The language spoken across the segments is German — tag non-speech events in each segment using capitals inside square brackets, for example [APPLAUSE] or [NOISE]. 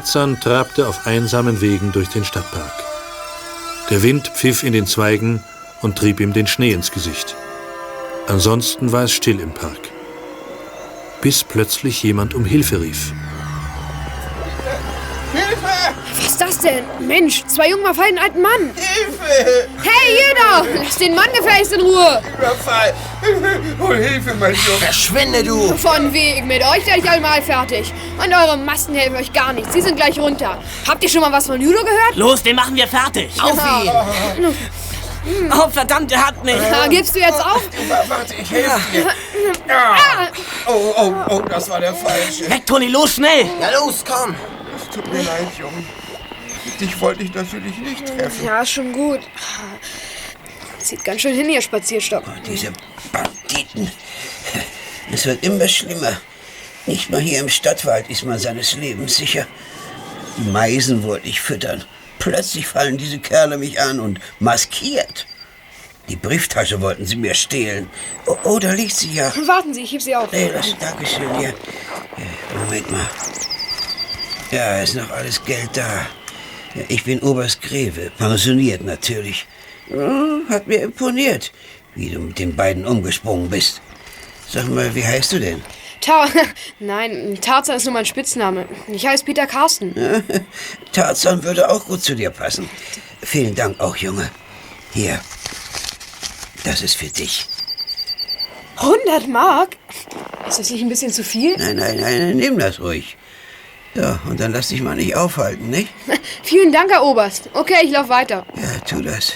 Tarzan trabte auf einsamen Wegen durch den Stadtpark. Der Wind pfiff in den Zweigen und trieb ihm den Schnee ins Gesicht. Ansonsten war es still im Park. Bis plötzlich jemand um Hilfe rief. Was ist das denn? Mensch, zwei Jungen überfallen einen alten Mann. Hilfe! Hey, jeder! Lass den Mann gefälligst in Ruhe! Überfall! Hol Hilfe, mein Junge! Verschwinde, du! Von wegen, mit euch werde ich einmal fertig. Und eure Masten helfen euch gar nichts. Sie sind gleich runter. Habt ihr schon mal was von Judo gehört? Los, den machen wir fertig. Auf ihn! Oh, verdammt, er hat mich. Da gibst du jetzt auf? Warte, ich helfe dir! Ja. Oh, oh, oh, das war der falsche. Weg, Toni, los, schnell. Na los, komm! Es tut mir leid, Junge. Dich wollte ich natürlich nicht treffen. Ja, schon gut. Sieht ganz schön hin, ihr Spazierstock. Diese Banditen. Es wird immer schlimmer. Nicht mal hier im Stadtwald ist man seines Lebens sicher. Die Meisen wollte ich füttern. Plötzlich fallen diese Kerle mich an und maskiert. Die Brieftasche wollten sie mir stehlen. Oh, oh da liegt sie ja. Warten Sie, ich heb sie auf. Nee, das Dankeschön hier. Äh, Moment mal. Ja, ist noch alles Geld da. Ich bin Oberst Greve, pensioniert natürlich. Hat mir imponiert, wie du mit den beiden umgesprungen bist. Sag mal, wie heißt du denn? Ta [LAUGHS] Nein, Tarzan ist nur mein Spitzname. Ich heiße Peter Carsten. [LAUGHS] Tarzan würde auch gut zu dir passen. Vielen Dank auch, Junge. Hier. Das ist für dich. 100 Mark? Ist das nicht ein bisschen zu viel? Nein, nein, nein, nimm das ruhig. Ja, und dann lass dich mal nicht aufhalten, nicht? [LAUGHS] Vielen Dank, Herr Oberst. Okay, ich lauf weiter. Ja, tu das.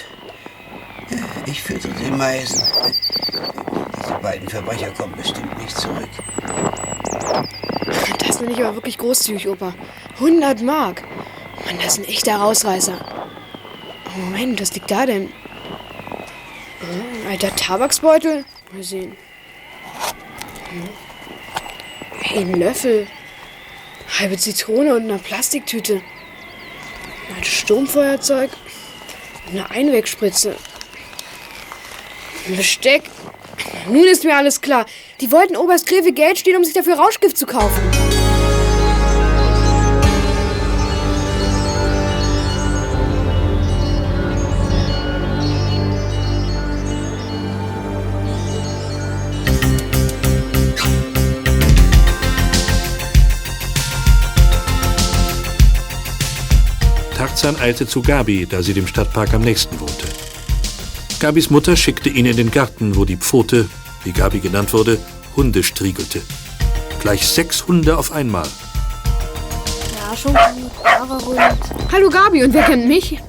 Ich füttere den Meisen. Diese beiden Verbrecher kommen bestimmt nicht zurück. Das bin ich aber wirklich großzügig, Opa. 100 Mark. Mann, das ist ein echter Rausreißer. Oh, Moment, was liegt da denn? Hm, alter Tabaksbeutel? Mal sehen. Hm. Hey, ein Löffel. Halbe Zitrone und eine Plastiktüte. Ein Sturmfeuerzeug. Eine Einwegspritze. Ein Besteck. Nun ist mir alles klar. Die wollten Oberst Greve Geld stehlen, um sich dafür Rauschgift zu kaufen. Tarzan eilte zu Gabi, da sie dem Stadtpark am nächsten wohnte. Gabis Mutter schickte ihn in den Garten, wo die Pfote, wie Gabi genannt wurde, Hunde striegelte. Gleich sechs Hunde auf einmal. Ja, schon gut. Hallo Gabi, und wer kennt mich?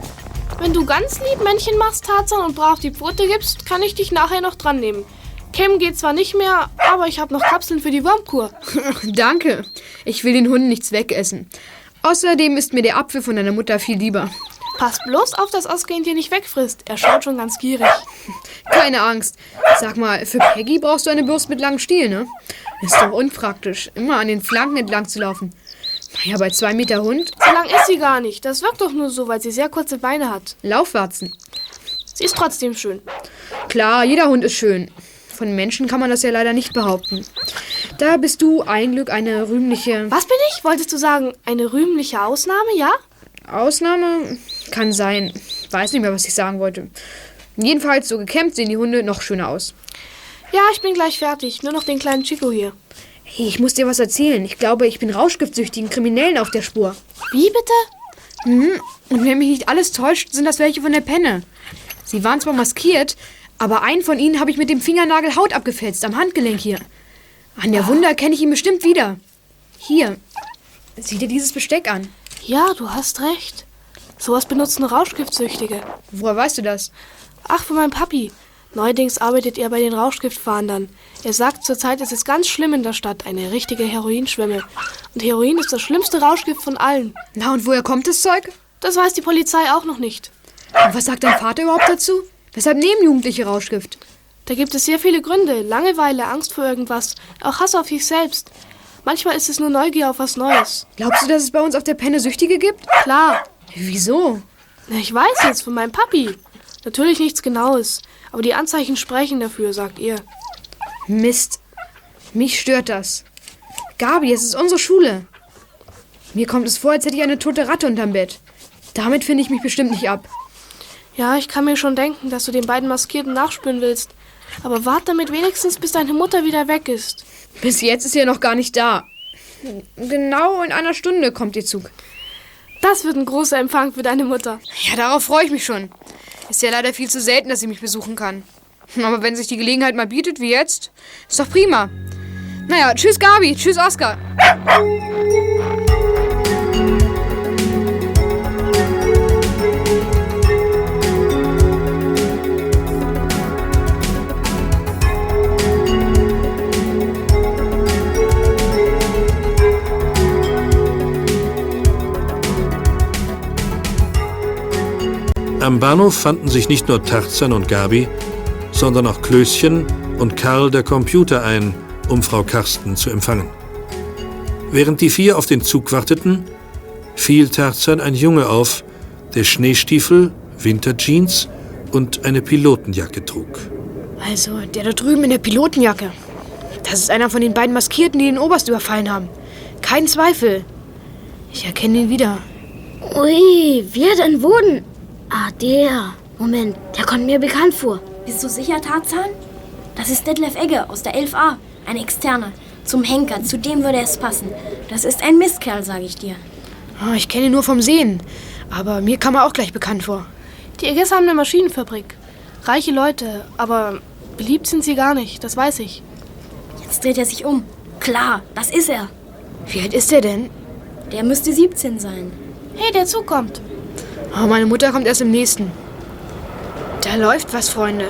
Wenn du ganz lieb Männchen machst, Tarzan, und brav die Pfote gibst, kann ich dich nachher noch dran nehmen. Cam geht zwar nicht mehr, aber ich habe noch Kapseln für die Wurmkur. [LAUGHS] Danke. Ich will den Hunden nichts wegessen. Außerdem ist mir der Apfel von deiner Mutter viel lieber. Pass bloß auf, dass Oscar ihn dir nicht wegfrisst. Er schaut schon ganz gierig. Keine Angst. Sag mal, für Peggy brauchst du eine Bürste mit langem Stiel, ne? Ist doch unpraktisch, immer an den Flanken entlang zu laufen. Naja, bei zwei Meter Hund, So lang ist sie gar nicht. Das wirkt doch nur so, weil sie sehr kurze Beine hat. Laufwarzen. Sie ist trotzdem schön. Klar, jeder Hund ist schön. Von Menschen kann man das ja leider nicht behaupten. Da bist du ein Glück eine rühmliche Was bin ich? Wolltest du sagen, eine rühmliche Ausnahme, ja? Ausnahme. Kann sein. Weiß nicht mehr, was ich sagen wollte. Jedenfalls, so gekämmt sehen die Hunde noch schöner aus. Ja, ich bin gleich fertig. Nur noch den kleinen Chico hier. Hey, ich muss dir was erzählen. Ich glaube, ich bin rauschgiftsüchtigen Kriminellen auf der Spur. Wie bitte? Mhm. Und wenn mich nicht alles täuscht, sind das welche von der Penne. Sie waren zwar maskiert, aber einen von ihnen habe ich mit dem Fingernagel Haut abgefetzt, am Handgelenk hier. An der Wunder kenne ich ihn bestimmt wieder. Hier, sieh dir dieses Besteck an. Ja, du hast recht. Sowas benutzen Rauschgiftsüchtige. Woher weißt du das? Ach, von meinem Papi. Neuerdings arbeitet er bei den Rauschgiftfahndern. Er sagt, zurzeit ist es ganz schlimm in der Stadt, eine richtige Heroinschwemme. Und Heroin ist das schlimmste Rauschgift von allen. Na, und woher kommt das Zeug? Das weiß die Polizei auch noch nicht. Und was sagt dein Vater überhaupt dazu? Weshalb nehmen Jugendliche Rauschgift? Da gibt es sehr viele Gründe. Langeweile, Angst vor irgendwas, auch Hass auf sich selbst. Manchmal ist es nur Neugier auf was Neues. Glaubst du, dass es bei uns auf der Penne Süchtige gibt? Klar. Wieso? Na, ich weiß jetzt von meinem Papi. Natürlich nichts Genaues. Aber die Anzeichen sprechen dafür, sagt ihr. Mist. Mich stört das. Gabi, es ist unsere Schule. Mir kommt es vor, als hätte ich eine tote Ratte unterm Bett. Damit finde ich mich bestimmt nicht ab. Ja, ich kann mir schon denken, dass du den beiden Maskierten nachspüren willst. Aber wart damit wenigstens, bis deine Mutter wieder weg ist. Bis jetzt ist sie ja noch gar nicht da. Genau in einer Stunde kommt ihr Zug. Das wird ein großer Empfang für deine Mutter. Ja, darauf freue ich mich schon. Ist ja leider viel zu selten, dass sie mich besuchen kann. Aber wenn sich die Gelegenheit mal bietet, wie jetzt, ist doch prima. Naja, tschüss Gabi, tschüss Oskar. Am Bahnhof fanden sich nicht nur Tarzan und Gabi, sondern auch Klößchen und Karl der Computer ein, um Frau Karsten zu empfangen. Während die vier auf den Zug warteten, fiel Tarzan ein Junge auf, der Schneestiefel, Winterjeans und eine Pilotenjacke trug. Also, der da drüben in der Pilotenjacke. Das ist einer von den beiden Maskierten, die den Oberst überfallen haben. Kein Zweifel. Ich erkenne ihn wieder. Ui, wer denn wo denn? Ah, der. Moment, der kommt mir bekannt vor. Bist du sicher, Tarzan? Das ist Detlef Egge aus der 11a, ein Externer. Zum Henker, zu dem würde es passen. Das ist ein Mistkerl, sage ich dir. Ah, ich kenne ihn nur vom Sehen. Aber mir kam er auch gleich bekannt vor. Die Egges haben eine Maschinenfabrik. Reiche Leute, aber beliebt sind sie gar nicht, das weiß ich. Jetzt dreht er sich um. Klar, das ist er. Wie alt ist er denn? Der müsste 17 sein. Hey, der Zug kommt. Oh, meine Mutter kommt erst im nächsten. Da läuft was, Freunde.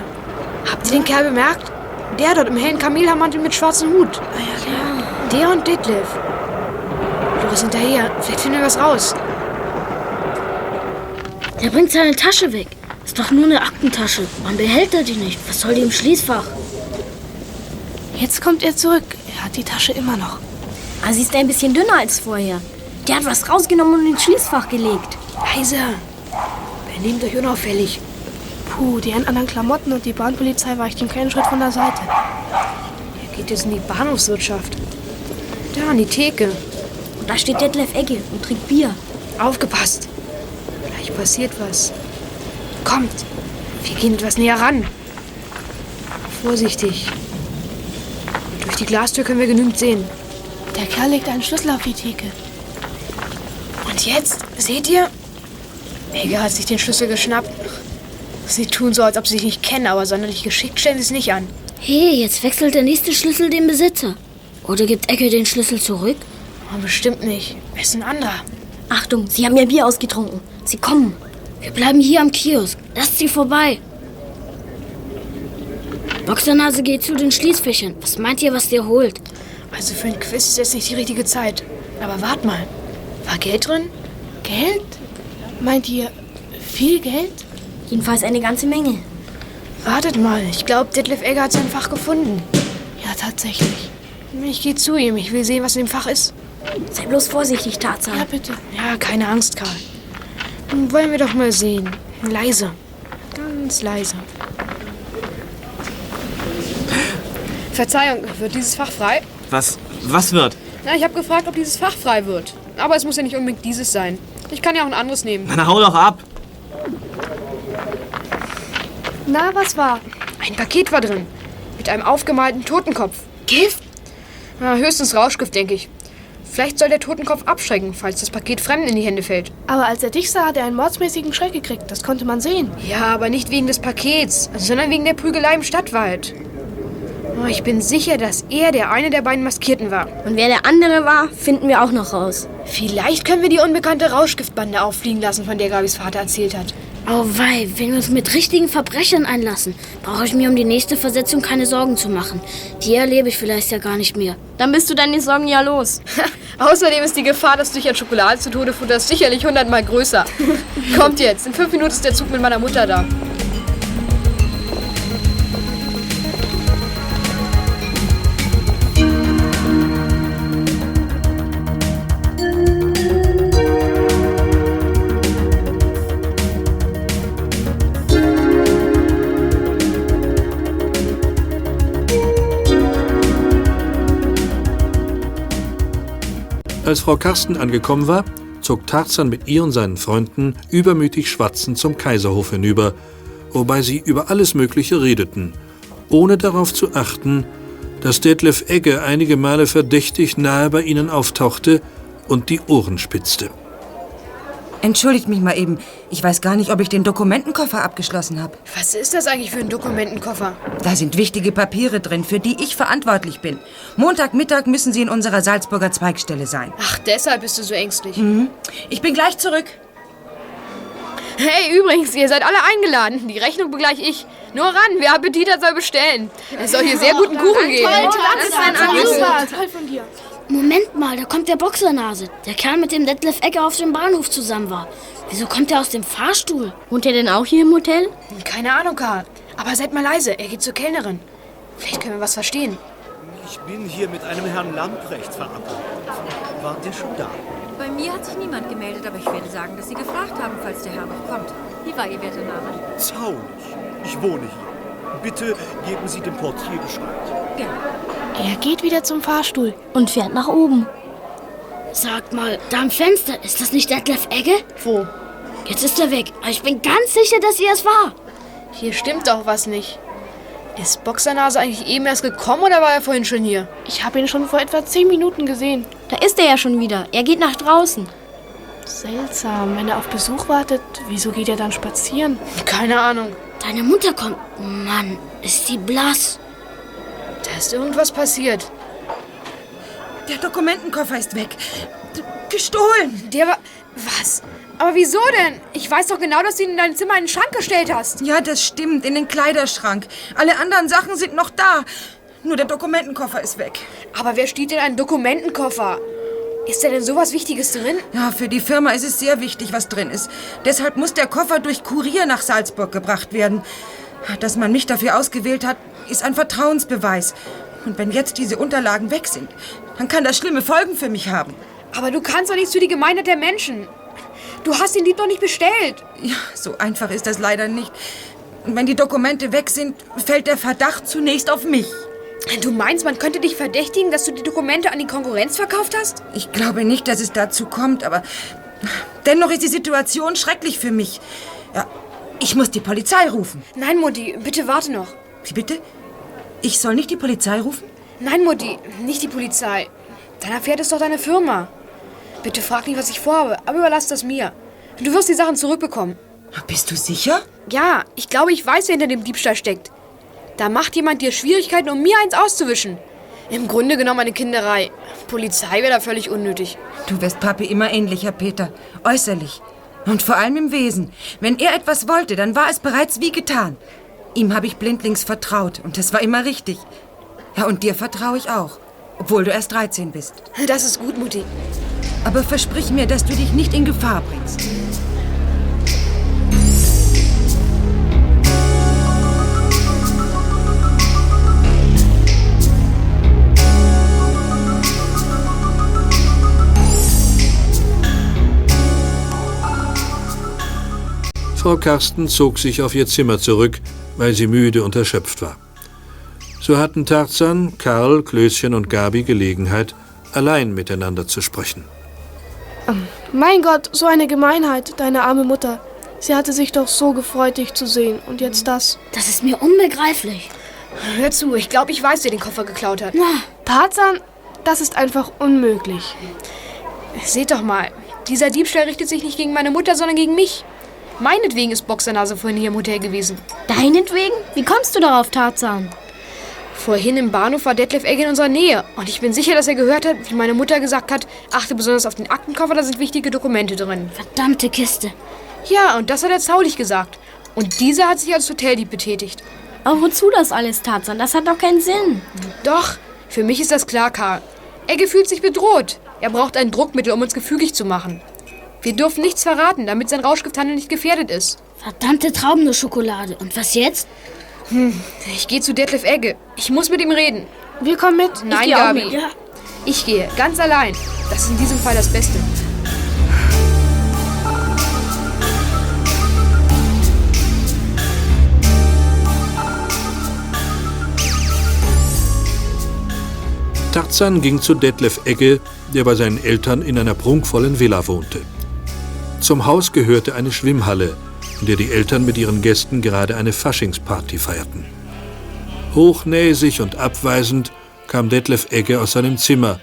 Habt ihr den Kerl bemerkt? Der dort im hellen Kamelhaarmantel mit schwarzem Hut. Der und Detlef. Los hinterher, vielleicht finden wir was raus. Der bringt seine Tasche weg. Ist doch nur eine Aktentasche. Man behält er die nicht. Was soll die im Schließfach? Jetzt kommt er zurück. Er hat die Tasche immer noch. Ah, sie ist ein bisschen dünner als vorher. Der hat was rausgenommen und ins Schließfach gelegt. Leise. Benehmt euch unauffällig. Puh, die in anderen Klamotten und die Bahnpolizei weicht ihm keinen Schritt von der Seite. Er geht jetzt in die Bahnhofswirtschaft. Da, an die Theke. Und da steht Detlef Egge und trinkt Bier. Aufgepasst. Gleich passiert was. Kommt. Wir gehen etwas näher ran. Vorsichtig. Durch die Glastür können wir genügend sehen. Der Kerl legt einen Schlüssel auf die Theke. Und jetzt, seht ihr? Egge hat sich den Schlüssel geschnappt. Sie tun so, als ob sie sich nicht kennen, aber sonderlich geschickt stellen sie es nicht an. Hey, jetzt wechselt der nächste Schlüssel den Besitzer. Oder gibt Ecke den Schlüssel zurück? Aber bestimmt nicht. Wer ist ein anderer? Achtung, sie haben ihr Bier ausgetrunken. Sie kommen. Wir bleiben hier am Kiosk. Lasst sie vorbei. Boxernase geht zu den Schließfächern. Was meint ihr, was der holt? Also für ein Quiz ist jetzt nicht die richtige Zeit. Aber wart mal. War Geld drin? Geld? Meint ihr viel Geld? Jedenfalls eine ganze Menge. Wartet mal. Ich glaube, Detlef Egger hat sein Fach gefunden. Ja, tatsächlich. Ich gehe zu ihm. Ich will sehen, was in dem Fach ist. Sei bloß vorsichtig, Tarzan. Ja, bitte. Ja, keine Angst, Karl. Nun wollen wir doch mal sehen. Leise. Ganz leise. Verzeihung, wird dieses Fach frei? Was, was wird? Na, ich habe gefragt, ob dieses Fach frei wird. Aber es muss ja nicht unbedingt dieses sein. Ich kann ja auch ein anderes nehmen. Na, hau doch ab. Na, was war? Ein Paket war drin. Mit einem aufgemalten Totenkopf. Gift? Na, höchstens Rauschgift, denke ich. Vielleicht soll der Totenkopf abschrecken, falls das Paket Fremden in die Hände fällt. Aber als er dich sah, hat er einen mordsmäßigen Schreck gekriegt. Das konnte man sehen. Ja, aber nicht wegen des Pakets, sondern wegen der Prügelei im Stadtwald. Oh, ich bin sicher, dass er der eine der beiden Maskierten war. Und wer der andere war, finden wir auch noch raus. Vielleicht können wir die unbekannte Rauschgiftbande auffliegen lassen, von der Gabis Vater erzählt hat. Oh wei, wenn wir uns mit richtigen Verbrechern einlassen, brauche ich mir um die nächste Versetzung keine Sorgen zu machen. Die erlebe ich vielleicht ja gar nicht mehr. Dann bist du deine Sorgen ja los. Außerdem ist die Gefahr, dass du dich an Schokolade zu Tode futterst, sicherlich hundertmal größer. [LAUGHS] Kommt jetzt, in fünf Minuten ist der Zug mit meiner Mutter da. Als Frau Karsten angekommen war, zog Tarzan mit ihr und seinen Freunden übermütig schwatzend zum Kaiserhof hinüber, wobei sie über alles Mögliche redeten, ohne darauf zu achten, dass Detlef Egge einige Male verdächtig nahe bei ihnen auftauchte und die Ohren spitzte. Entschuldigt mich mal eben. Ich weiß gar nicht, ob ich den Dokumentenkoffer abgeschlossen habe. Was ist das eigentlich für ein Dokumentenkoffer? Da sind wichtige Papiere drin, für die ich verantwortlich bin. Montagmittag müssen sie in unserer Salzburger Zweigstelle sein. Ach, deshalb bist du so ängstlich. Ich bin gleich zurück. Hey, übrigens, ihr seid alle eingeladen. Die Rechnung begleiche ich. Nur ran, wer Appetit hat, soll bestellen. Es soll hier sehr guten Kuchen geben. Das ist ein. Toll von dir. Moment mal, da kommt der Boxernase. Der Kerl, mit dem Detlef Egger auf dem Bahnhof zusammen war. Wieso kommt er aus dem Fahrstuhl? Wohnt er denn auch hier im Hotel? Keine Ahnung, Karl. Aber seid mal leise, er geht zur Kellnerin. Vielleicht können wir was verstehen. Ich bin hier mit einem Herrn Lamprecht verabredet. Wart ihr schon da? Bei mir hat sich niemand gemeldet, aber ich werde sagen, dass Sie gefragt haben, falls der Herr noch kommt. Wie war Ihr werter Name? Zaunig. Ich wohne hier. Bitte geben Sie dem Portier Bescheid. Gerne. Er geht wieder zum Fahrstuhl. Und fährt nach oben. Sag mal, da am Fenster, ist das nicht Detlef Egge? Wo? Jetzt ist er weg. Aber ich bin ganz sicher, dass er es war. Hier stimmt doch was nicht. Ist Boxernase eigentlich eben erst gekommen oder war er vorhin schon hier? Ich habe ihn schon vor etwa zehn Minuten gesehen. Da ist er ja schon wieder. Er geht nach draußen. Seltsam, wenn er auf Besuch wartet, wieso geht er dann spazieren? Keine Ahnung. Deine Mutter kommt. Mann, ist die blass. Da ist irgendwas passiert. Der Dokumentenkoffer ist weg. Gestohlen. Der war. Was? Aber wieso denn? Ich weiß doch genau, dass du ihn in dein Zimmer in den Schrank gestellt hast. Ja, das stimmt, in den Kleiderschrank. Alle anderen Sachen sind noch da. Nur der Dokumentenkoffer ist weg. Aber wer steht in einem Dokumentenkoffer? Ist da denn sowas Wichtiges drin? Ja, für die Firma ist es sehr wichtig, was drin ist. Deshalb muss der Koffer durch Kurier nach Salzburg gebracht werden. Dass man mich dafür ausgewählt hat, ist ein Vertrauensbeweis. Und wenn jetzt diese Unterlagen weg sind, dann kann das schlimme Folgen für mich haben. Aber du kannst doch nichts für die Gemeinheit der Menschen. Du hast den Dieb doch nicht bestellt. Ja, so einfach ist das leider nicht. Und wenn die Dokumente weg sind, fällt der Verdacht zunächst auf mich. Du meinst, man könnte dich verdächtigen, dass du die Dokumente an die Konkurrenz verkauft hast? Ich glaube nicht, dass es dazu kommt, aber dennoch ist die Situation schrecklich für mich. Ja, ich muss die Polizei rufen. Nein, Mutti, bitte warte noch. Wie bitte? Ich soll nicht die Polizei rufen? Nein, Mutti, nicht die Polizei. Dein Pferd ist doch deine Firma. Bitte frag nicht, was ich vorhabe, aber überlass das mir. Du wirst die Sachen zurückbekommen. Bist du sicher? Ja, ich glaube, ich weiß, wer hinter dem Diebstahl steckt. Da macht jemand dir Schwierigkeiten, um mir eins auszuwischen. Im Grunde genommen eine Kinderei. Polizei wäre da völlig unnötig. Du wirst Papi immer ähnlicher, Peter. Äußerlich. Und vor allem im Wesen. Wenn er etwas wollte, dann war es bereits wie getan. Ihm habe ich blindlings vertraut und das war immer richtig. Ja, und dir vertraue ich auch. Obwohl du erst 13 bist. Das ist gut, Mutti. Aber versprich mir, dass du dich nicht in Gefahr bringst. Frau Karsten zog sich auf ihr Zimmer zurück, weil sie müde und erschöpft war. So hatten Tarzan, Karl, Klößchen und Gabi Gelegenheit, allein miteinander zu sprechen. Mein Gott, so eine Gemeinheit, deine arme Mutter. Sie hatte sich doch so gefreut, dich zu sehen. Und jetzt das. Das ist mir unbegreiflich. Hör zu, ich glaube, ich weiß, wer den Koffer geklaut hat. Na, Tarzan, das ist einfach unmöglich. Seht doch mal, dieser Diebstahl richtet sich nicht gegen meine Mutter, sondern gegen mich. Meinetwegen ist Boxernase vorhin hier im Hotel gewesen. Deinetwegen? Wie kommst du darauf, Tarzan? Vorhin im Bahnhof war Detlef Egge in unserer Nähe. Und ich bin sicher, dass er gehört hat, wie meine Mutter gesagt hat, achte besonders auf den Aktenkoffer, da sind wichtige Dokumente drin. verdammte Kiste. Ja, und das hat er zaulich gesagt. Und dieser hat sich als Hoteldieb betätigt. Aber wozu das alles, Tarzan? Das hat doch keinen Sinn. Doch, für mich ist das klar, Karl. Egge fühlt sich bedroht. Er braucht ein Druckmittel, um uns gefügig zu machen. Wir dürfen nichts verraten, damit sein Rauschgifthandel nicht gefährdet ist. Verdammte Traubennussschokolade. Und was jetzt? Ich gehe zu Detlef Egge. Ich muss mit ihm reden. Wir kommen mit. Nein, auch Gabi. mit. Ja. Ich gehe, ganz allein. Das ist in diesem Fall das Beste. Tarzan ging zu Detlef Egge, der bei seinen Eltern in einer prunkvollen Villa wohnte. Zum Haus gehörte eine Schwimmhalle, in der die Eltern mit ihren Gästen gerade eine Faschingsparty feierten. Hochnäsig und abweisend kam Detlef Egge aus seinem Zimmer,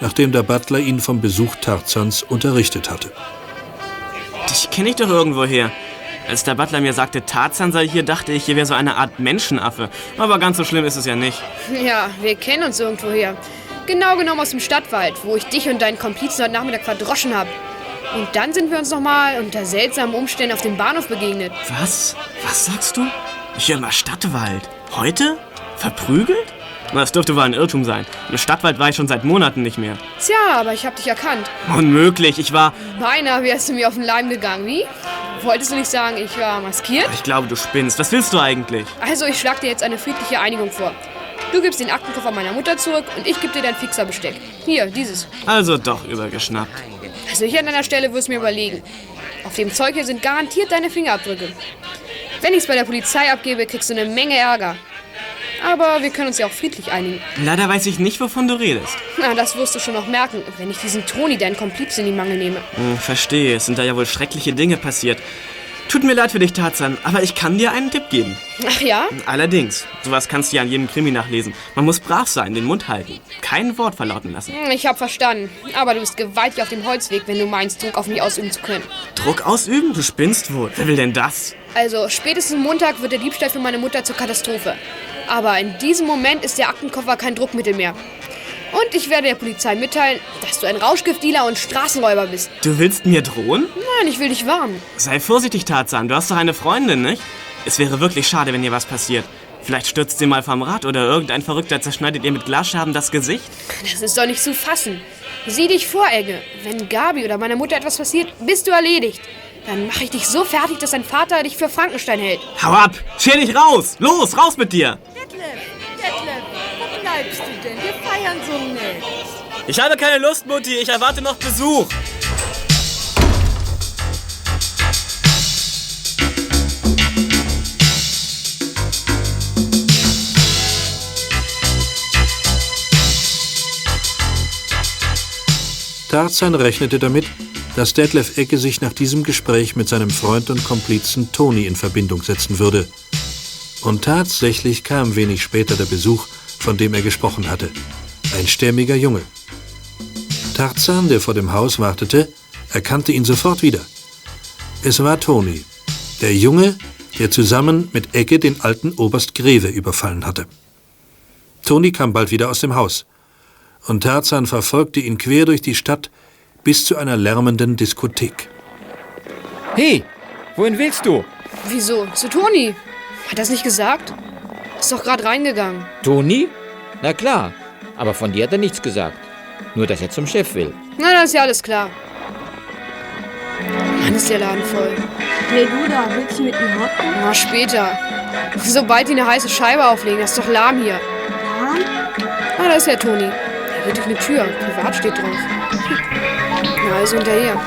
nachdem der Butler ihn vom Besuch Tarzans unterrichtet hatte. Dich kenne ich doch irgendwoher. Als der Butler mir sagte, Tarzan sei hier, dachte ich, hier wäre so eine Art Menschenaffe. Aber ganz so schlimm ist es ja nicht. Ja, wir kennen uns irgendwoher. Genau genommen aus dem Stadtwald, wo ich dich und deinen Komplizen heute Nachmittag verdroschen habe. Und dann sind wir uns nochmal unter seltsamen Umständen auf dem Bahnhof begegnet. Was? Was sagst du? Hier im Stadtwald. Heute? Verprügelt? Das dürfte wohl ein Irrtum sein. Im Stadtwald war ich schon seit Monaten nicht mehr. Tja, aber ich hab dich erkannt. Unmöglich, ich war... Beinahe wärst du mir auf den Leim gegangen. Wie? Wolltest du nicht sagen, ich war maskiert? Ich glaube, du spinnst. Was willst du eigentlich? Also, ich schlag dir jetzt eine friedliche Einigung vor. Du gibst den Aktenkoffer meiner Mutter zurück und ich gebe dir dein Fixerbesteck. Hier, dieses. Also doch übergeschnappt. Also ich an deiner Stelle würde es mir überlegen. Auf dem Zeug hier sind garantiert deine Fingerabdrücke. Wenn ich es bei der Polizei abgebe, kriegst du eine Menge Ärger. Aber wir können uns ja auch friedlich einigen. Leider weiß ich nicht, wovon du redest. Na, das wirst du schon noch merken, wenn ich diesen Toni, deinen Komplizen, in die Mangel nehme. Hm, verstehe, es sind da ja wohl schreckliche Dinge passiert. Tut mir leid für dich, Tarzan, aber ich kann dir einen Tipp geben. Ach ja? Allerdings, sowas kannst du ja an jedem Krimi nachlesen. Man muss brav sein, den Mund halten, kein Wort verlauten lassen. Hm, Ich hab verstanden. Aber du bist gewaltig auf dem Holzweg, wenn du meinst, Druck auf mich ausüben zu können. Druck ausüben? Du spinnst wohl. Wer will denn das? Also, spätestens Montag wird der Diebstahl für meine Mutter zur Katastrophe. Aber in diesem Moment ist der Aktenkoffer kein Druckmittel mehr. Und ich werde der Polizei mitteilen, dass du ein Rauschgiftdealer und Straßenräuber bist. Du willst mir drohen? Nein, ich will dich warnen. Sei vorsichtig, Tarzan. Du hast doch eine Freundin, nicht? Es wäre wirklich schade, wenn ihr was passiert. Vielleicht stürzt sie mal vom Rad oder irgendein Verrückter zerschneidet ihr mit Glasscherben das Gesicht. Das ist doch nicht zu fassen. Sieh dich vor, Egge. Wenn Gabi oder meiner Mutter etwas passiert, bist du erledigt. Dann mache ich dich so fertig, dass dein Vater dich für Frankenstein hält. Hau ab! Scher dich raus! Los, raus mit dir! Detlef, Detlef, wo bleibst du feiern so nett. Ich habe keine Lust, Mutti. Ich erwarte noch Besuch. Tarzan rechnete damit, dass Detlef Ecke sich nach diesem Gespräch mit seinem Freund und Komplizen Toni in Verbindung setzen würde. Und tatsächlich kam wenig später der Besuch, von dem er gesprochen hatte. Ein stämmiger Junge. Tarzan, der vor dem Haus wartete, erkannte ihn sofort wieder. Es war Toni, der Junge, der zusammen mit Ecke den alten Oberst Greve überfallen hatte. Toni kam bald wieder aus dem Haus und Tarzan verfolgte ihn quer durch die Stadt bis zu einer lärmenden Diskothek. Hey, wohin willst du? Wieso? Zu Toni. Hat er's nicht gesagt? Ist doch gerade reingegangen. Toni? Na klar, aber von dir hat er nichts gesagt. Nur, dass er zum Chef will. Na, dann ist ja alles klar. Mann, ist der Laden voll. Hey du da, willst du mit mir hocken? Na, später. Sobald die eine heiße Scheibe auflegen, das ist doch lahm hier. Lahm? Ah, da ist ja Toni. Da geht durch eine Tür. Privat steht drauf. Na, also hinterher.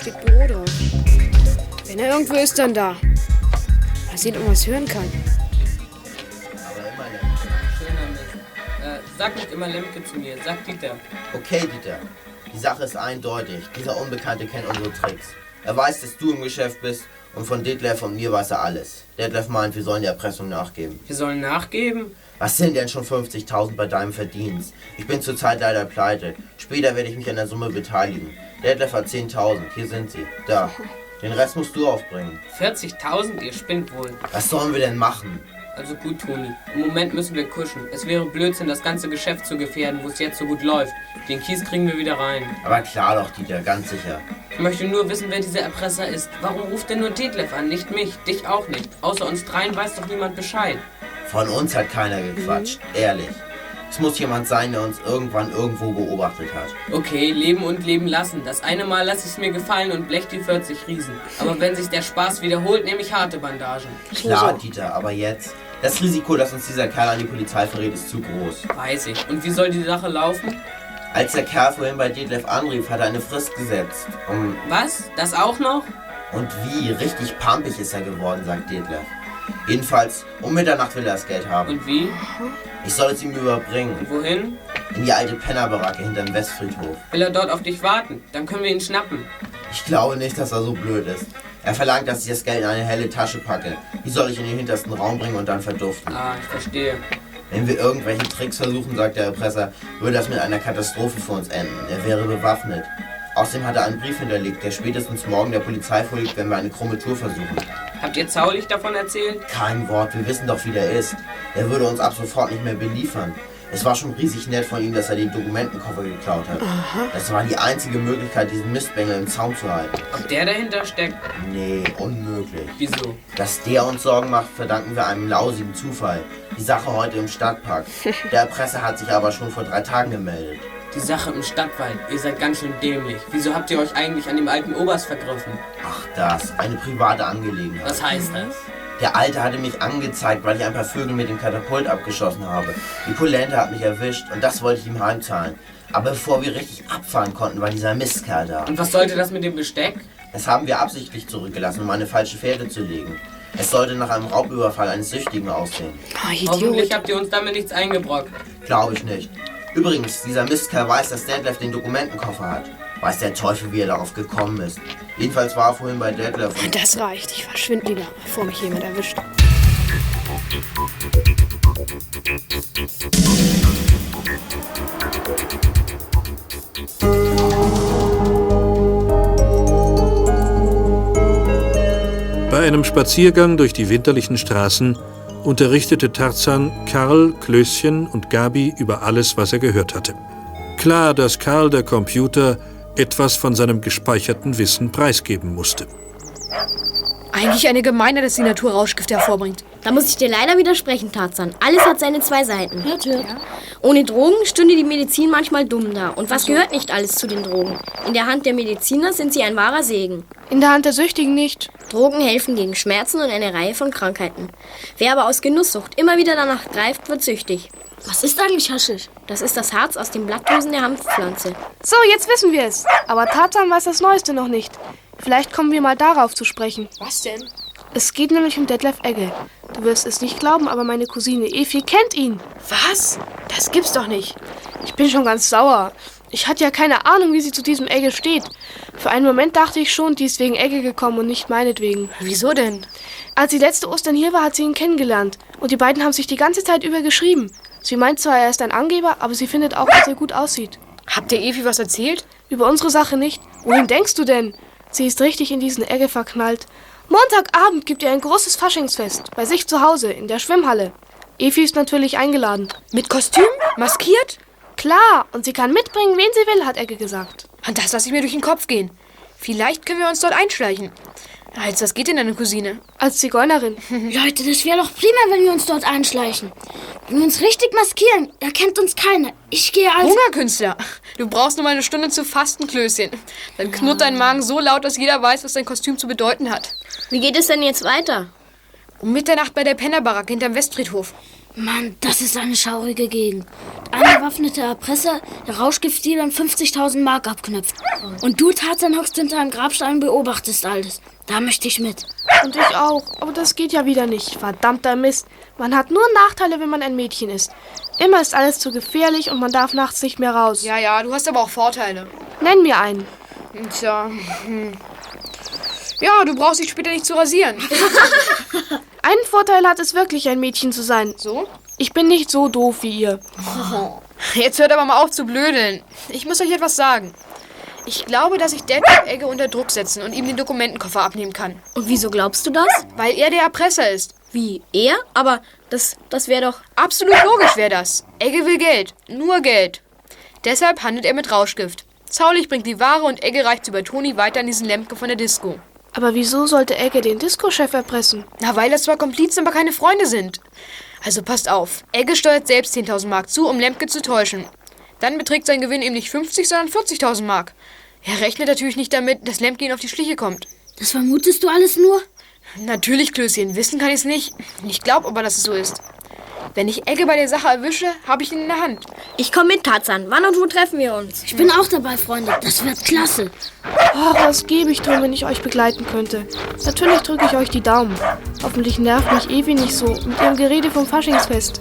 Steht Büro drauf. Wenn er irgendwo ist, dann da. Mal sehen, ob man was hören kann. Äh, sag nicht immer Lemke zu mir, sag Dieter. Okay, Dieter. Die Sache ist eindeutig. Dieser Unbekannte kennt unsere Tricks. Er weiß, dass du im Geschäft bist und von Detlef und mir weiß er alles. Detlef meint, wir sollen der Erpressung nachgeben. Wir sollen nachgeben? Was sind denn schon 50.000 bei deinem Verdienst? Ich bin zurzeit leider pleite. Später werde ich mich an der Summe beteiligen. Detlef hat 10.000. Hier sind sie. Da. Den Rest musst du aufbringen. 40.000, ihr spinnt wohl. Was sollen wir denn machen? Also gut, Toni. Im Moment müssen wir kuschen. Es wäre Blödsinn, das ganze Geschäft zu gefährden, wo es jetzt so gut läuft. Den Kies kriegen wir wieder rein. Aber klar doch, Dieter, ganz sicher. Ich möchte nur wissen, wer dieser Erpresser ist. Warum ruft denn nur Detlef an, nicht mich? Dich auch nicht. Außer uns dreien weiß doch niemand Bescheid. Von uns hat keiner gequatscht. Ehrlich. Es muss jemand sein, der uns irgendwann irgendwo beobachtet hat. Okay, leben und leben lassen. Das eine Mal lasse ich es mir gefallen und blech die 40 Riesen. Aber wenn sich der Spaß wiederholt, nehme ich harte Bandagen. Klar, Dieter, aber jetzt. Das Risiko, dass uns dieser Kerl an die Polizei verrät, ist zu groß. Weiß ich. Und wie soll die Sache laufen? Als der Kerl vorhin bei Detlef anrief, hat er eine Frist gesetzt. Um Was? Das auch noch? Und wie? Richtig pampig ist er geworden, sagt Detlef. Jedenfalls, um Mitternacht will er das Geld haben. Und wie? Ich soll es ihm überbringen. Und wohin? In die alte Pennerbaracke hinterm Westfriedhof. Will er dort auf dich warten? Dann können wir ihn schnappen. Ich glaube nicht, dass er so blöd ist. Er verlangt, dass ich das Geld in eine helle Tasche packe. Die soll ich in den hintersten Raum bringen und dann verduften. Ah, ich verstehe. Wenn wir irgendwelche Tricks versuchen, sagt der Erpresser, würde das mit einer Katastrophe für uns enden. Er wäre bewaffnet. Außerdem hat er einen Brief hinterlegt, der spätestens morgen der Polizei vorliegt, wenn wir eine krumme Tour versuchen. Habt ihr Zaulich davon erzählt? Kein Wort, wir wissen doch, wie der ist. Er würde uns ab sofort nicht mehr beliefern. Es war schon riesig nett von ihm, dass er den Dokumentenkoffer geklaut hat. Aha. Das war die einzige Möglichkeit, diesen Mistbengel im Zaum zu halten. Ob der dahinter steckt? Nee, unmöglich. Wieso? Dass der uns Sorgen macht, verdanken wir einem lausigen Zufall. Die Sache heute im Stadtpark. [LAUGHS] Der Erpresser hat sich aber schon vor drei Tagen gemeldet. Die Sache im Stadtwald. Ihr seid ganz schön dämlich. Wieso habt ihr euch eigentlich an dem alten Oberst vergriffen? Ach das, eine private Angelegenheit. Was heißt das? Der Alte hatte mich angezeigt, weil ich ein paar Vögel mit dem Katapult abgeschossen habe. Die Polente hat mich erwischt und das wollte ich ihm heimzahlen. Aber bevor wir richtig abfahren konnten, war dieser Mistkerl da. Und was sollte das mit dem Besteck? Das haben wir absichtlich zurückgelassen, um eine falsche Fährte zu legen. Es sollte nach einem Raubüberfall eines Süchtigen aussehen. Hoffentlich habt ihr uns damit nichts eingebrockt. Glaube ich nicht. Übrigens, dieser Mistkerl weiß, dass Detlef den Dokumentenkoffer hat. Weiß der Teufel, wie er darauf gekommen ist. Jedenfalls war er vorhin bei Detlef. und- Das reicht. Ich verschwinde lieber, bevor mich jemand erwischt. Bei einem Spaziergang durch die winterlichen Straßen unterrichtete Tarzan Karl, Klößchen und Gabi über alles, was er gehört hatte. Klar, dass Karl der Computer etwas von seinem gespeicherten Wissen preisgeben musste. Eigentlich eine Gemeinde, dass die Natur Rauschgift hervorbringt. Da muss ich dir leider widersprechen, Tarzan. Alles hat seine zwei Seiten. Hört, hört. Ohne Drogen stünde die Medizin manchmal dumm da. Und was gehört nicht alles zu den Drogen? In der Hand der Mediziner sind sie ein wahrer Segen. In der Hand der Süchtigen nicht. Drogen helfen gegen Schmerzen und eine Reihe von Krankheiten. Wer aber aus Genusssucht immer wieder danach greift, wird süchtig. Was ist eigentlich Haschisch? Das ist das Harz aus den Blattdrüsen der Hanfpflanze. So, jetzt wissen wir es. Aber Tarzan weiß das Neueste noch nicht. Vielleicht kommen wir mal darauf zu sprechen. Was denn? Es geht nämlich um Detlef Egge. Du wirst es nicht glauben, aber meine Cousine Efi kennt ihn. Was? Das gibt's doch nicht. Ich bin schon ganz sauer. Ich hatte ja keine Ahnung, wie sie zu diesem Egge steht. Für einen Moment dachte ich schon, die ist wegen Egge gekommen und nicht meinetwegen. Wieso denn? Als sie letzte Ostern hier war, hat sie ihn kennengelernt. Und die beiden haben sich die ganze Zeit über geschrieben. Sie meint zwar, er ist ein Angeber, aber sie findet auch, dass er gut aussieht. Habt ihr Evi was erzählt? Über unsere Sache nicht. Wohin denkst du denn? Sie ist richtig in diesen Egge verknallt. Montagabend gibt ihr ein großes Faschingsfest. Bei sich zu Hause, in der Schwimmhalle. Efi ist natürlich eingeladen. Mit Kostüm? Maskiert? Klar, und sie kann mitbringen, wen sie will, hat Egge gesagt. Und das lasse ich mir durch den Kopf gehen. Vielleicht können wir uns dort einschleichen. Als was geht denn deine Cousine? Als Zigeunerin. [LAUGHS] Leute, das wäre doch prima, wenn wir uns dort einschleichen. Wenn wir uns richtig maskieren, erkennt uns keiner. Ich gehe als... Hungerkünstler. Du brauchst nur mal eine Stunde zu fasten, Klößchen. Dann knurrt dein Magen so laut, dass jeder weiß, was dein Kostüm zu bedeuten hat. Wie geht es denn jetzt weiter? Um Mitternacht bei der Pennerbaracke hinterm Westfriedhof. Mann, das ist eine schaurige Gegend. Ein bewaffneter Erpresser, der Rauschgiftdealer 50.000 Mark abknüpft. Und du, Tarzan, hockst hinter einem Grabstein und beobachtest alles. Da möchte ich mit. Und ich auch. Aber das geht ja wieder nicht. Verdammter Mist. Man hat nur Nachteile, wenn man ein Mädchen ist. Immer ist alles zu gefährlich und man darf nachts nicht mehr raus. Ja, ja, du hast aber auch Vorteile. Nenn mir einen. Tja. hm. Ja, du brauchst dich später nicht zu rasieren. [LAUGHS] Einen Vorteil hat es wirklich, ein Mädchen zu sein. So? Ich bin nicht so doof wie ihr. [LAUGHS] Jetzt hört aber mal auf zu blödeln. Ich muss euch etwas sagen. Ich glaube, dass ich Detlef Egge unter Druck setzen und ihm den Dokumentenkoffer abnehmen kann. Und wieso glaubst du das? Weil er der Erpresser ist. Wie? Er? Aber das, das wäre doch... Absolut logisch wäre das. Egge will Geld. Nur Geld. Deshalb handelt er mit Rauschgift. Zaulich bringt die Ware und Egge reicht sie bei Toni weiter an diesen Lemke von der Disco. Aber wieso sollte Egge den Disco-Chef erpressen? Na, weil das zwar Komplizen, aber keine Freunde sind. Also passt auf. Egge steuert selbst 10.000 Mark zu, um Lemke zu täuschen. Dann beträgt sein Gewinn eben nicht 50, sondern 40.000 Mark. Er rechnet natürlich nicht damit, dass Lemke ihn auf die Schliche kommt. Das vermutest du alles nur? Natürlich, Klößchen. Wissen kann ich es nicht. Ich glaube aber, dass es so ist. Wenn ich Egge bei der Sache erwische, habe ich ihn in der Hand. Ich komme mit, Tarzan. Wann und wo treffen wir uns? Ich bin auch dabei, Freunde. Das wird klasse. Ach, was gebe ich drum, wenn ich euch begleiten könnte. Natürlich drücke ich euch die Daumen. Hoffentlich nervt mich Evi nicht so mit ihrem Gerede vom Faschingsfest.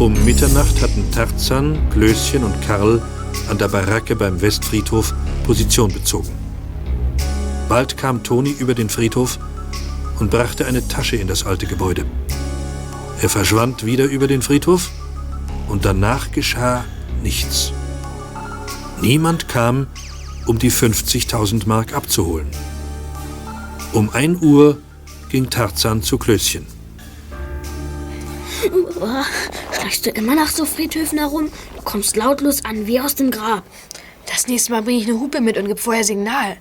Um Mitternacht hatten Tarzan, Klößchen und Karl an der Baracke beim Westfriedhof Position bezogen. Bald kam Toni über den Friedhof und brachte eine Tasche in das alte Gebäude. Er verschwand wieder über den Friedhof und danach geschah nichts. Niemand kam, um die 50.000 Mark abzuholen. Um 1 Uhr ging Tarzan zu Klößchen. Schleichst du immer nach so Friedhöfen herum? Du kommst lautlos an, wie aus dem Grab. Das nächste Mal bringe ich eine Hupe mit und gebe vorher Signal.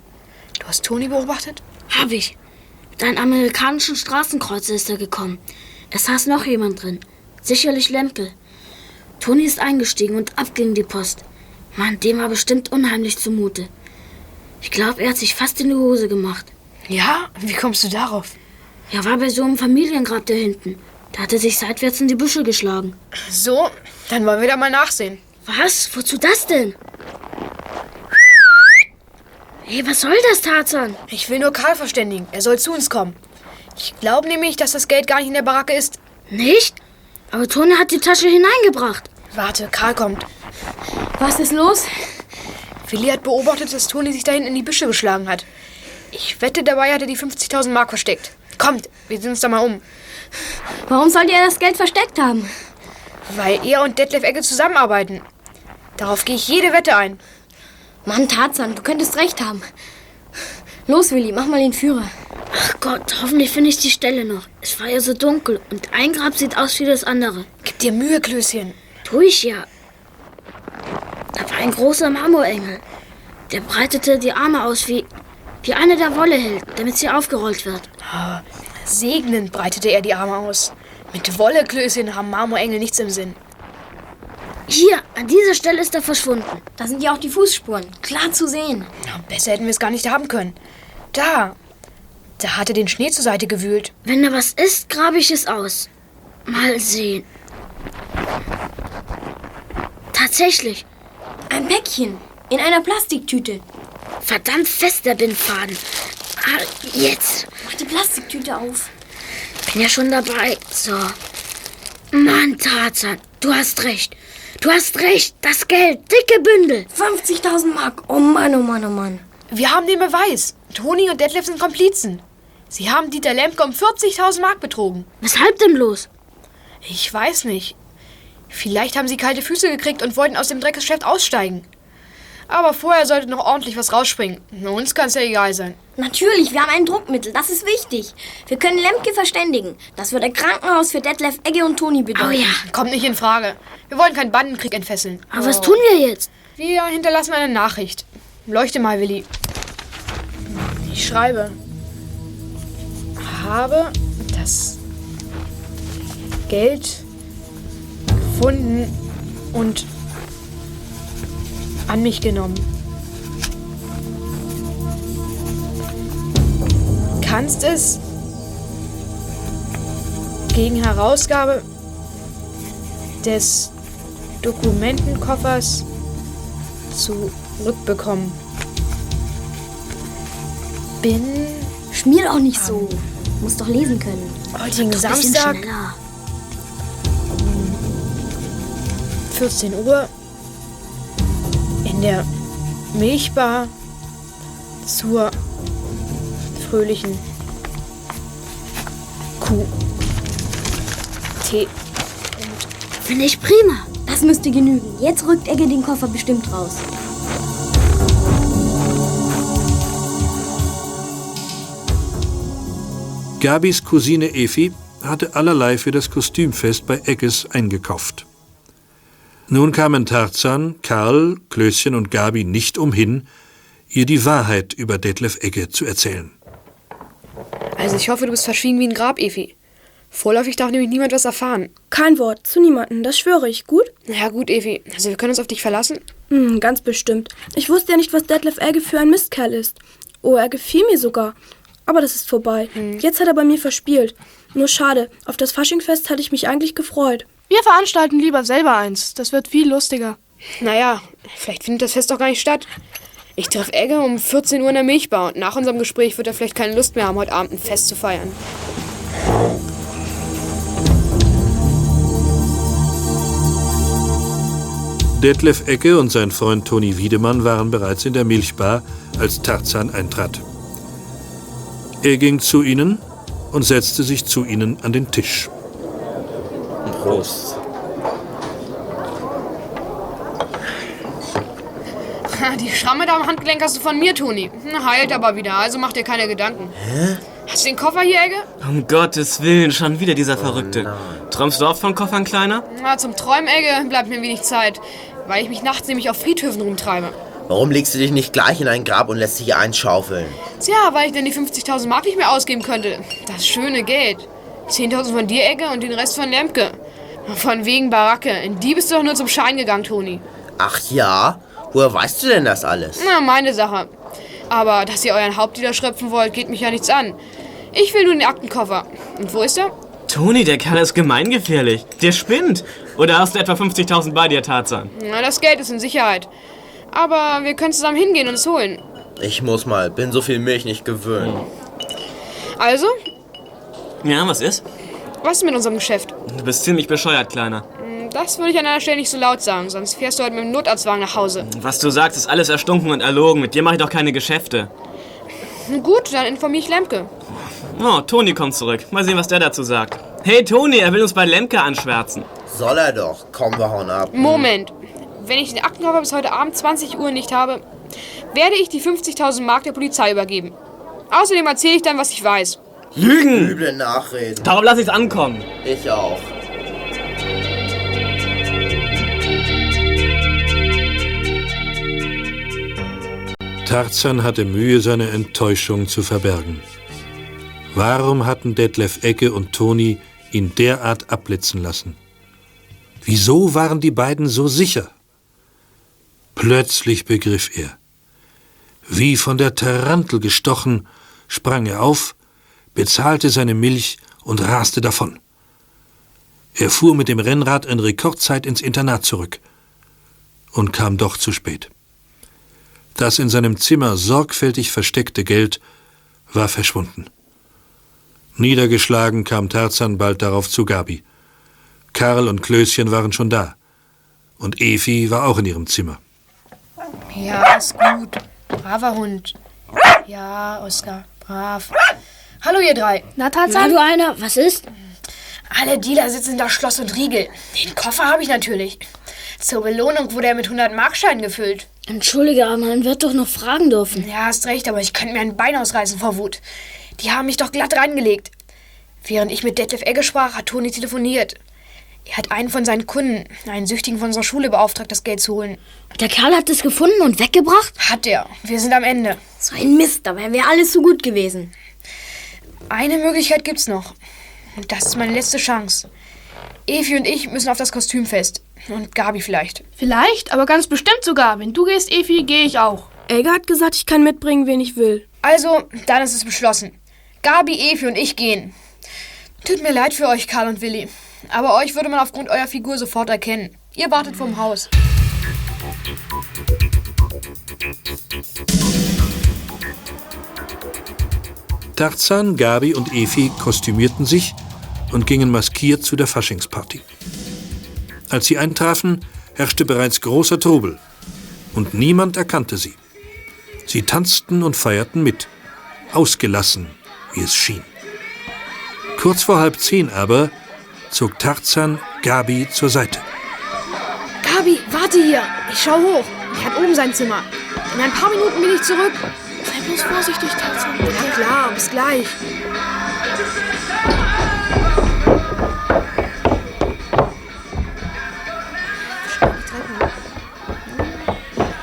Du hast Toni beobachtet? Hab ich. Mit einem amerikanischen Straßenkreuzer ist er gekommen. Es saß noch jemand drin. Sicherlich Lemke. Toni ist eingestiegen und ab ging die Post. Mann, dem war bestimmt unheimlich zumute. Ich glaube, er hat sich fast in die Hose gemacht. Ja? Wie kommst du darauf? Er war bei so einem Familiengrab da hinten. Da hat er sich seitwärts in die Büsche geschlagen. So, dann wollen wir da mal nachsehen. Was? Wozu das denn? Hey, was soll das, Tarzan? Ich will nur Karl verständigen. Er soll zu uns kommen. Ich glaube nämlich, dass das Geld gar nicht in der Baracke ist. Nicht? Aber Toni hat die Tasche hineingebracht. Warte, Karl kommt. Was ist los? Willi hat beobachtet, dass Toni sich da hinten in die Büsche geschlagen hat. Ich wette, dabei hat er die 50.000 Mark versteckt. Kommt, wir sehen uns da mal um. Warum sollte er das Geld versteckt haben? Weil er und Detlef Egge zusammenarbeiten. Darauf gehe ich jede Wette ein. Mann, Tarzan, du könntest recht haben. Los, Willi, mach mal den Führer. Ach Gott, hoffentlich finde ich die Stelle noch. Es war ja so dunkel und ein Grab sieht aus wie das andere. Gib dir Mühe, Klößchen. Tu ich ja. Da war ein großer Marmorengel. Der breitete die Arme aus wie, wie eine der Wolle hält, damit sie aufgerollt wird. Segnend breitete er die Arme aus. Mit Wolle, Klößchen, haben Marmorengel nichts im Sinn. Hier, an dieser Stelle ist er verschwunden. Da sind ja auch die Fußspuren. Klar zu sehen. Ja, besser hätten wir es gar nicht haben können. Da. Da hat er den Schnee zur Seite gewühlt. Wenn da was ist, grabe ich es aus. Mal sehen. Tatsächlich. Ein Päckchen. In einer Plastiktüte. Verdammt fest der Bindfaden. Ah, jetzt. Mach die Plastiktüte auf. Bin ja schon dabei. So. Mann, Tarzan, du hast recht. Du hast recht. Das Geld. Dicke Bündel. 50.000 Mark. Oh Mann, oh Mann, oh Mann. Wir haben den Beweis. Toni und Detlef sind Komplizen. Sie haben Dieter Lemke um 40.000 Mark betrogen. Weshalb denn bloß? Ich weiß nicht. Vielleicht haben sie kalte Füße gekriegt und wollten aus dem Dreckgeschäft aussteigen. Aber vorher sollte noch ordentlich was rausspringen. Na, uns kann es ja egal sein. Natürlich, wir haben ein Druckmittel. Das ist wichtig. Wir können Lemke verständigen. Das wird ein Krankenhaus für Detlef, Egge und Toni bedeuten. Oh ja, kommt nicht in Frage. Wir wollen keinen Bandenkrieg entfesseln. Aber oh. was tun wir jetzt? Wir hinterlassen eine Nachricht. Leuchte mal, Willi. Ich schreibe. Habe das Geld gefunden und an mich genommen. Kannst es gegen Herausgabe des Dokumentenkoffers zurückbekommen. Bin. Schmier doch nicht so. Muss doch lesen können. Heutigen Samstag. 14 Uhr der Milchbar zur fröhlichen Kuh. Tee. Finde ich prima. Das müsste genügen. Jetzt rückt Egge den Koffer bestimmt raus. Gabis Cousine Efi hatte allerlei für das Kostümfest bei Egges eingekauft. Nun kamen Tarzan, Karl, Klößchen und Gabi nicht umhin, ihr die Wahrheit über Detlef Egge zu erzählen. Also ich hoffe, du bist verschwiegen wie ein Grab, Efi. Vorläufig darf nämlich niemand was erfahren. Kein Wort, zu niemandem, das schwöre ich, gut? Ja gut, Evi. Also wir können uns auf dich verlassen? Hm, ganz bestimmt. Ich wusste ja nicht, was Detlef Egge für ein Mistkerl ist. Oh, er gefiel mir sogar. Aber das ist vorbei. Jetzt hat er bei mir verspielt. Nur schade, auf das Faschingfest hatte ich mich eigentlich gefreut. Wir veranstalten lieber selber eins. Das wird viel lustiger. Naja, vielleicht findet das Fest doch gar nicht statt. Ich treffe Egge um 14 Uhr in der Milchbar und nach unserem Gespräch wird er vielleicht keine Lust mehr haben, heute Abend ein Fest zu feiern. Detlef Ecke und sein Freund Toni Wiedemann waren bereits in der Milchbar, als Tarzan eintrat. Er ging zu ihnen und setzte sich zu ihnen an den Tisch. Prost. Ha, Die Schramme da am Handgelenk hast du von mir, Toni. Hm, Heilt aber wieder, also mach dir keine Gedanken. Hä? Hast du den Koffer hier, Egge? Um Gottes Willen, schon wieder dieser Verrückte. Träumst du oft von Koffern, Kleiner? Na, zum Träumen, Egge, bleibt mir wenig Zeit, weil ich mich nachts nämlich auf Friedhöfen rumtreibe. Warum legst du dich nicht gleich in ein Grab und lässt dich einschaufeln? Tja, weil ich denn die 50.000 Mark nicht mehr ausgeben könnte. Das schöne Geld. 10.000 von dir, Egge, und den Rest von Lemke. Von wegen Baracke. In die bist du doch nur zum Schein gegangen, Toni. Ach ja? Woher weißt du denn das alles? Na, meine Sache. Aber dass ihr euren Hauptdealer schröpfen wollt, geht mich ja nichts an. Ich will nur den Aktenkoffer. Und wo ist er? Toni, der Kerl ist gemeingefährlich. Der spinnt. Oder hast du etwa 50.000 bei dir, Tarzan? Na, das Geld ist in Sicherheit. Aber wir können zusammen hingehen und es holen. Ich muss mal, bin so viel Milch nicht gewöhnt. Also, Ja, was ist? Was ist mit unserem Geschäft? Du bist ziemlich bescheuert, Kleiner. Hm, Das würde ich an einer Stelle nicht so laut sagen, sonst fährst du heute mit dem Notarztwagen nach Hause. Was du sagst, ist alles erstunken und erlogen. Mit dir mache ich doch keine Geschäfte. Gut, dann informiere ich Lemke. Oh, Toni kommt zurück. Mal sehen, was der dazu sagt. Hey, Toni, er will uns bei Lemke anschwärzen. Soll er doch. Komm, wir hauen ab. Moment. Wenn ich den Aktenkoffer bis heute Abend 20 Uhr nicht habe, werde ich die 50.000 Mark der Polizei übergeben. Außerdem erzähle ich dann, was ich weiß. Lügen! Üble Nachreden. Darauf lass ich's ankommen. Ich auch. Tarzan hatte Mühe, seine Enttäuschung zu verbergen. Warum hatten Detlef Ecke und Toni ihn derart abblitzen lassen? Wieso waren die beiden so sicher? Plötzlich begriff er. Wie von der Tarantel gestochen, sprang er auf, bezahlte seine Milch und raste davon. Er fuhr mit dem Rennrad in Rekordzeit ins Internat zurück und kam doch zu spät. Das in seinem Zimmer sorgfältig versteckte Geld war verschwunden. Niedergeschlagen kam Tarzan bald darauf zu Gabi. Karl und Klößchen waren schon da. Und Efi war auch in ihrem Zimmer. Ja, ist gut. Braver Hund. Ja, Oskar, brav. Hallo, ihr drei. Na, Tarzan? du einer, was ist? Alle Dealer sitzen da Schloss und Riegel. Den Koffer habe ich natürlich. Zur Belohnung wurde er mit 100 Markscheinen gefüllt. Entschuldige, aber man wird doch noch fragen dürfen. Ja, hast recht, aber ich könnte mir ein Bein ausreißen vor Wut. Die haben mich doch glatt reingelegt. Während ich mit Detlef Egge sprach, hat Toni telefoniert. Er hat einen von seinen Kunden, einen Süchtigen von unserer Schule, beauftragt, das Geld zu holen. Der Kerl hat es gefunden und weggebracht? Hat er. Wir sind am Ende. So ein Mist, dabei wäre alles so gut gewesen. Eine Möglichkeit gibt's noch. Und das ist meine letzte Chance. Evi und ich müssen auf das Kostümfest. Und Gabi vielleicht. Vielleicht, aber ganz bestimmt sogar. Wenn du gehst, Efi, gehe ich auch. Elga hat gesagt, ich kann mitbringen, wen ich will. Also, dann ist es beschlossen. Gabi, Evi und ich gehen. Tut mir leid für euch, Karl und Willi. Aber euch würde man aufgrund eurer Figur sofort erkennen. Ihr wartet vorm Haus. Tarzan, Gabi und Efi kostümierten sich und gingen maskiert zu der Faschingsparty. Als sie eintrafen, herrschte bereits großer Trubel und niemand erkannte sie. Sie tanzten und feierten mit, ausgelassen, wie es schien. Kurz vor halb zehn aber zog Tarzan Gabi zur Seite. Gabi, warte hier. Ich schau hoch. Er hat oben sein Zimmer. In ein paar Minuten bin ich zurück. Sei bloß vorsichtig, Tarzan. Ja klar, bis gleich.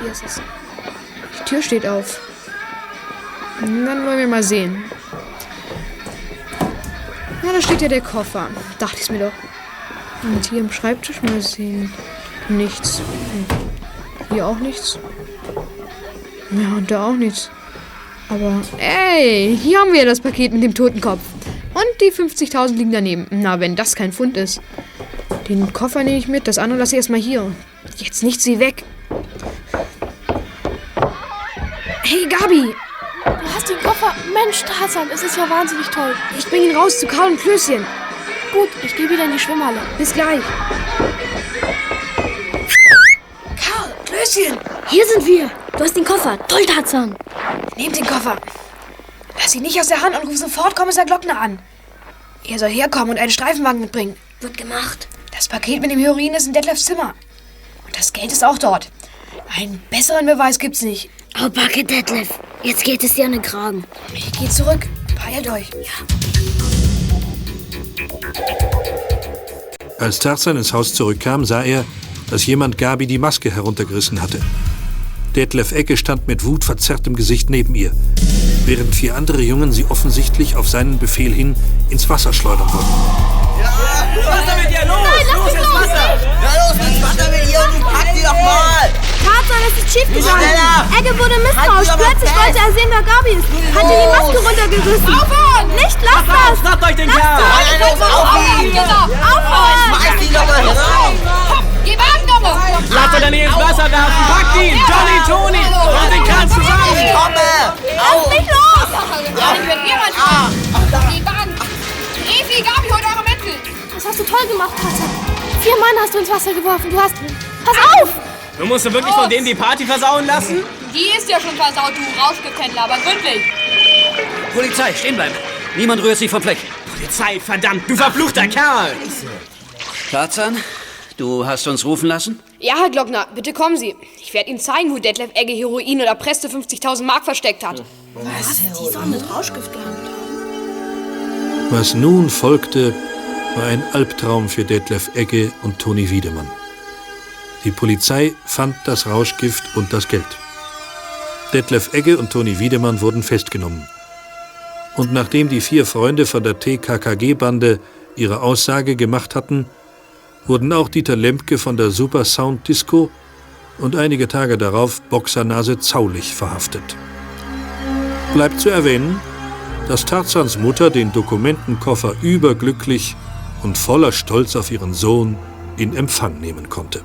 Hier ist es. Die Tür steht auf. Dann wollen wir mal sehen. Na, da steht ja der Koffer. Dachte ich's mir doch. Und hier am Schreibtisch mal sehen. Nichts. Hier auch nichts. Ja, und da auch nichts. Aber, ey, hier haben wir das Paket mit dem Totenkopf. Und die 50.000 liegen daneben. Na, wenn das kein Fund ist. Den Koffer nehme ich mit, das andere lasse ich erstmal hier. Jetzt nicht sie weg. Hey, Gabi! Du hast den Koffer. Mensch, Tarzan, es ist ja wahnsinnig toll. Ich bring ihn raus zu Karl und Klößchen. Gut, ich gehe wieder in die Schwimmhalle. Bis gleich. Karl, Klößchen! Hier sind wir. Du hast den Koffer. Toll, Tarzan. Nehmt den Koffer. Lass ihn nicht aus der Hand und ruf sofort Kommissar Glockner an. Er soll herkommen und einen Streifenwagen mitbringen. Wird gemacht. Das Paket mit dem Heroin ist in Detlefs Zimmer. Und das Geld ist auch dort. Einen besseren Beweis gibt's nicht. Oh, Backe, Detlef. Jetzt geht es dir an den Kragen. Ich geh zurück. Beeilt euch. Als Tarzan ins Haus zurückkam, sah er, dass jemand Gabi die Maske heruntergerissen hatte. Detlef Ecke stand mit wutverzerrtem Gesicht neben ihr, während vier andere Jungen sie offensichtlich auf seinen Befehl hin ins Wasser schleudern wollten. Wasser mit dir, los! Nein, los ins Wasser! Ja, los ins Wasser mit ihr und pack die doch mal! Tarzan, es ist schief gegangen. Egge wurde misstrauisch. Halt sie aber Plötzlich wollte er sehen, wer Gabi ist. Hat ihr die Maske runtergerissen. Aufhören! Nicht, lass das! Schnappt euch den Lasst Kerl! das! Nein, los, auf ihn! Aufhören! Schmeißt weg, Nummer! Lass er dann ins Wasser werfen! Packt ihn! Johnny, Toni! Und den Kerl zusammen! Ich komme! Lass mich los! Wenn jemand... Die Bahn! Evi, Gabi, holt eure Mäntel! Das hast du toll gemacht, Tarzan. Vier Mann hast du ins Wasser geworfen. Du hast... Pass auf! Du musst du wirklich von denen die Party versauen lassen? Die ist ja schon versaut, du Rauschgefändler, aber wirklich. Polizei, stehen bleiben. Niemand rührt sich vom Fleck. Polizei, verdammt, du verfluchter Kerl! Tarzan, du hast uns rufen lassen? Ja, Herr Glockner, bitte kommen Sie. Ich werde Ihnen zeigen, wo Detlef Egge Heroin und erpresste 50.000 Mark versteckt hat. Was? Die sollen mit Rauschgift gehandelt haben. Was nun folgte, war ein Albtraum für Detlef Egge und Toni Wiedemann. Die Polizei fand das Rauschgift und das Geld. Detlef Egge und Toni Wiedemann wurden festgenommen. Und nachdem die vier Freunde von der TKKG-Bande ihre Aussage gemacht hatten, wurden auch Dieter Lemke von der Super Sound Disco und einige Tage darauf Boxernase Zaulich verhaftet. Bleibt zu erwähnen, dass Tarzans Mutter den Dokumentenkoffer überglücklich und voller Stolz auf ihren Sohn in Empfang nehmen konnte.